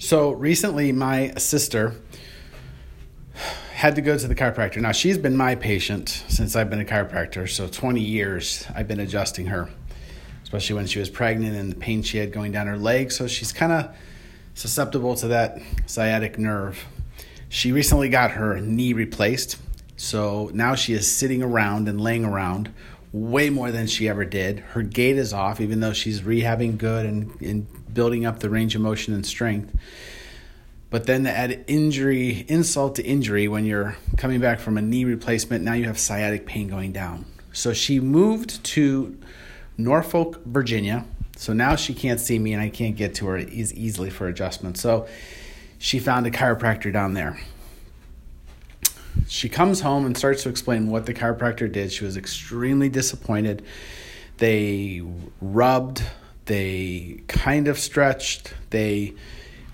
So recently, my sister had to go to the chiropractor. Now, she's been my patient since I've been a chiropractor, so 20 years I've been adjusting her, especially when she was pregnant and the pain she had going down her leg. So she's kind of susceptible to that sciatic nerve. She recently got her knee replaced, so now she is sitting around and laying around way more than she ever did. Her gait is off, even though she's rehabbing good and, and building up the range of motion and strength. But then to add injury, insult to injury, when you're coming back from a knee replacement, now you have sciatic pain going down. So she moved to Norfolk, Virginia. So now she can't see me and I can't get to her as easily for adjustment. So she found a chiropractor down there. She comes home and starts to explain what the chiropractor did. She was extremely disappointed. They rubbed, they kind of stretched, they,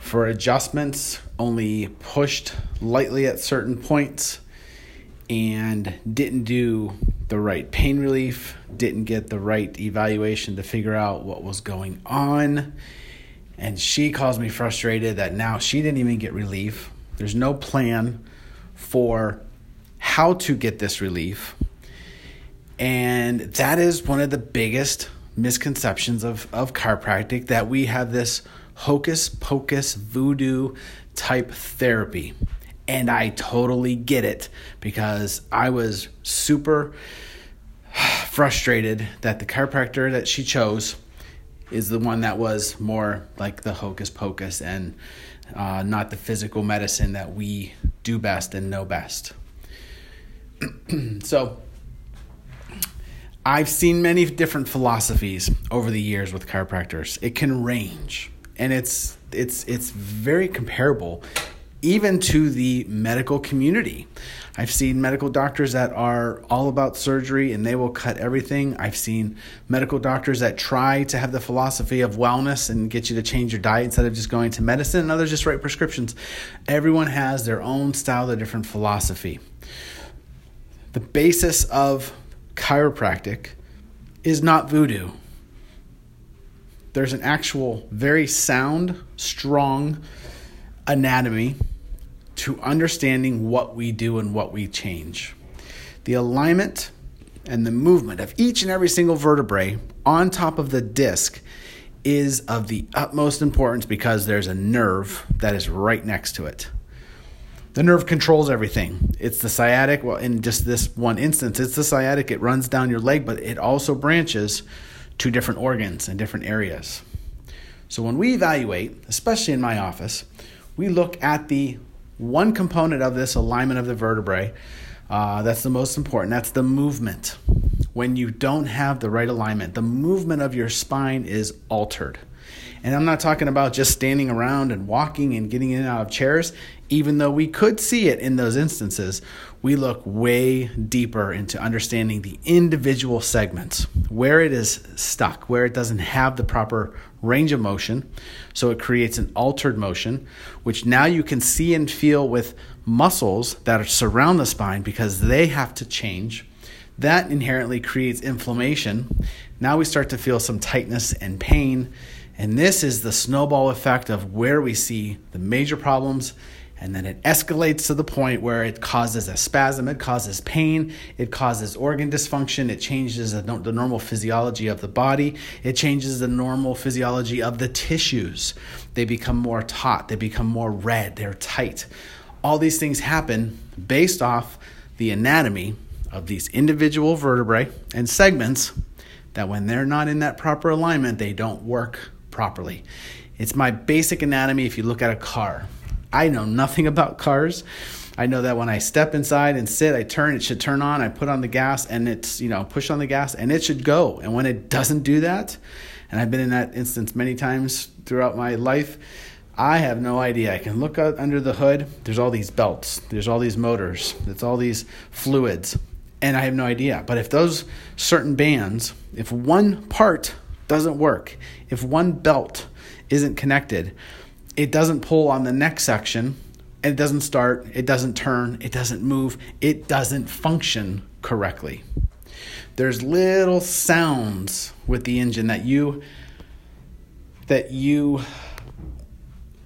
for adjustments, only pushed lightly at certain points and didn't do the right pain relief, didn't get the right evaluation to figure out what was going on. And she calls me frustrated that now she didn't even get relief. There's no plan for how to get this relief. And that is one of the biggest misconceptions of, of chiropractic that we have this hocus pocus voodoo type therapy. And I totally get it because I was super frustrated that the chiropractor that she chose is the one that was more like the hocus pocus and uh, not the physical medicine that we do best and know best. so, I've seen many different philosophies over the years with chiropractors. It can range, and it's it's it's very comparable even to the medical community. I've seen medical doctors that are all about surgery and they will cut everything. I've seen medical doctors that try to have the philosophy of wellness and get you to change your diet instead of just going to medicine, and others just write prescriptions. Everyone has their own style, their different philosophy. The basis of chiropractic is not voodoo. There's an actual, very sound, strong anatomy to understanding what we do and what we change. The alignment and the movement of each and every single vertebrae on top of the disc is of the utmost importance because there's a nerve that is right next to it. The nerve controls everything. It's the sciatic. Well, in just this one instance, it's the sciatic. It runs down your leg, but it also branches to different organs and different areas. So when we evaluate, especially in my office, we look at the one component of this alignment of the vertebrae uh, that's the most important. That's the movement. When you don't have the right alignment, the movement of your spine is altered. And I'm not talking about just standing around and walking and getting in and out of chairs, even though we could see it in those instances. We look way deeper into understanding the individual segments, where it is stuck, where it doesn't have the proper range of motion. So it creates an altered motion, which now you can see and feel with muscles that surround the spine because they have to change. That inherently creates inflammation. Now we start to feel some tightness and pain and this is the snowball effect of where we see the major problems and then it escalates to the point where it causes a spasm, it causes pain, it causes organ dysfunction, it changes the, the, normal physiology of the body, it changes the normal physiology of the tissues. They become more taut, they become more red, they're tight. All these things happen based off the anatomy of these individual vertebrae and segments that when they're not in that proper alignment, they don't work properly. It's my basic anatomy if you look at a car. I know nothing about cars. I know that when I step inside and sit, I turn, it should turn on, I put on the gas and it's, you know, push on the gas and it should go. And when it doesn't do that, and I've been in that instance many times throughout my life, I have no idea. I can look under the hood. There's all these belts, there's all these motors, It's all these fluids, and I have no idea. But if those certain bands, if one part doesn't work. If one belt isn't connected, it doesn't pull on the next section, it doesn't start, it doesn't turn, it doesn't move, it doesn't function correctly. There's little sounds with the engine that you that you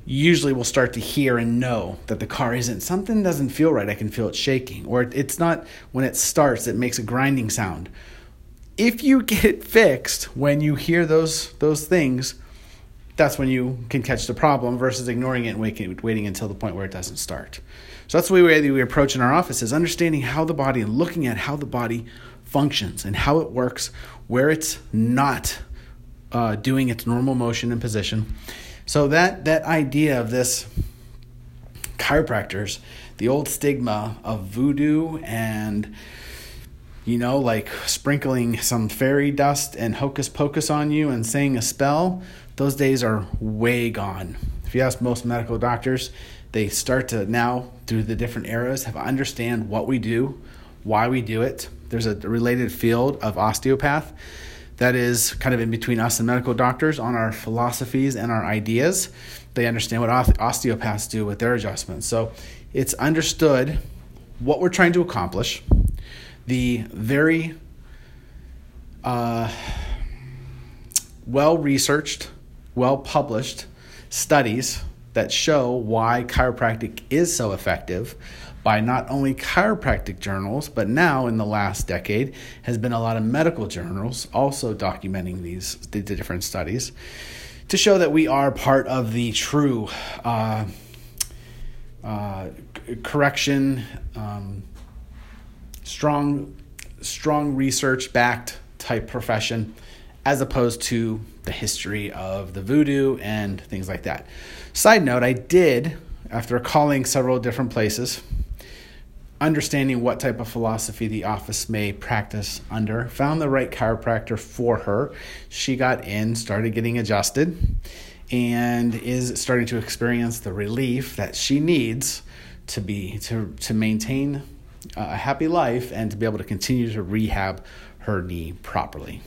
usually will start to hear and know that the car isn't something doesn't feel right. I can feel it shaking, or it's not when it starts, it makes a grinding sound. If you get it fixed when you hear those those things, that's when you can catch the problem versus ignoring it and waiting, waiting until the point where it doesn't start. So that's the way we, we approach in our office is understanding how the body and looking at how the body functions and how it works, where it's not uh, doing its normal motion and position. So that that idea of this chiropractors, the old stigma of voodoo and you know, like sprinkling some fairy dust and hocus pocus on you and saying a spell, those days are way gone. If you ask most medical doctors, they start to now, through the different eras, have understand what we do, why we do it. There's a related field of osteopath that is kind of in between us and medical doctors on our philosophies and our ideas. They understand what osteopaths do with their adjustments. So it's understood what we're trying to accomplish, the very uh, well researched, well published studies that show why chiropractic is so effective by not only chiropractic journals, but now in the last decade has been a lot of medical journals also documenting these the different studies to show that we are part of the true uh, uh, correction, um, strong, strong research backed type profession, as opposed to the history of the voodoo and things like that. Side note: I did after calling several different places understanding what type of philosophy the office may practice under, found the right chiropractor for her. She got in, started getting adjusted, and is starting to experience the relief that she needs to be to to maintain a happy life and to be able to continue to rehab her knee properly.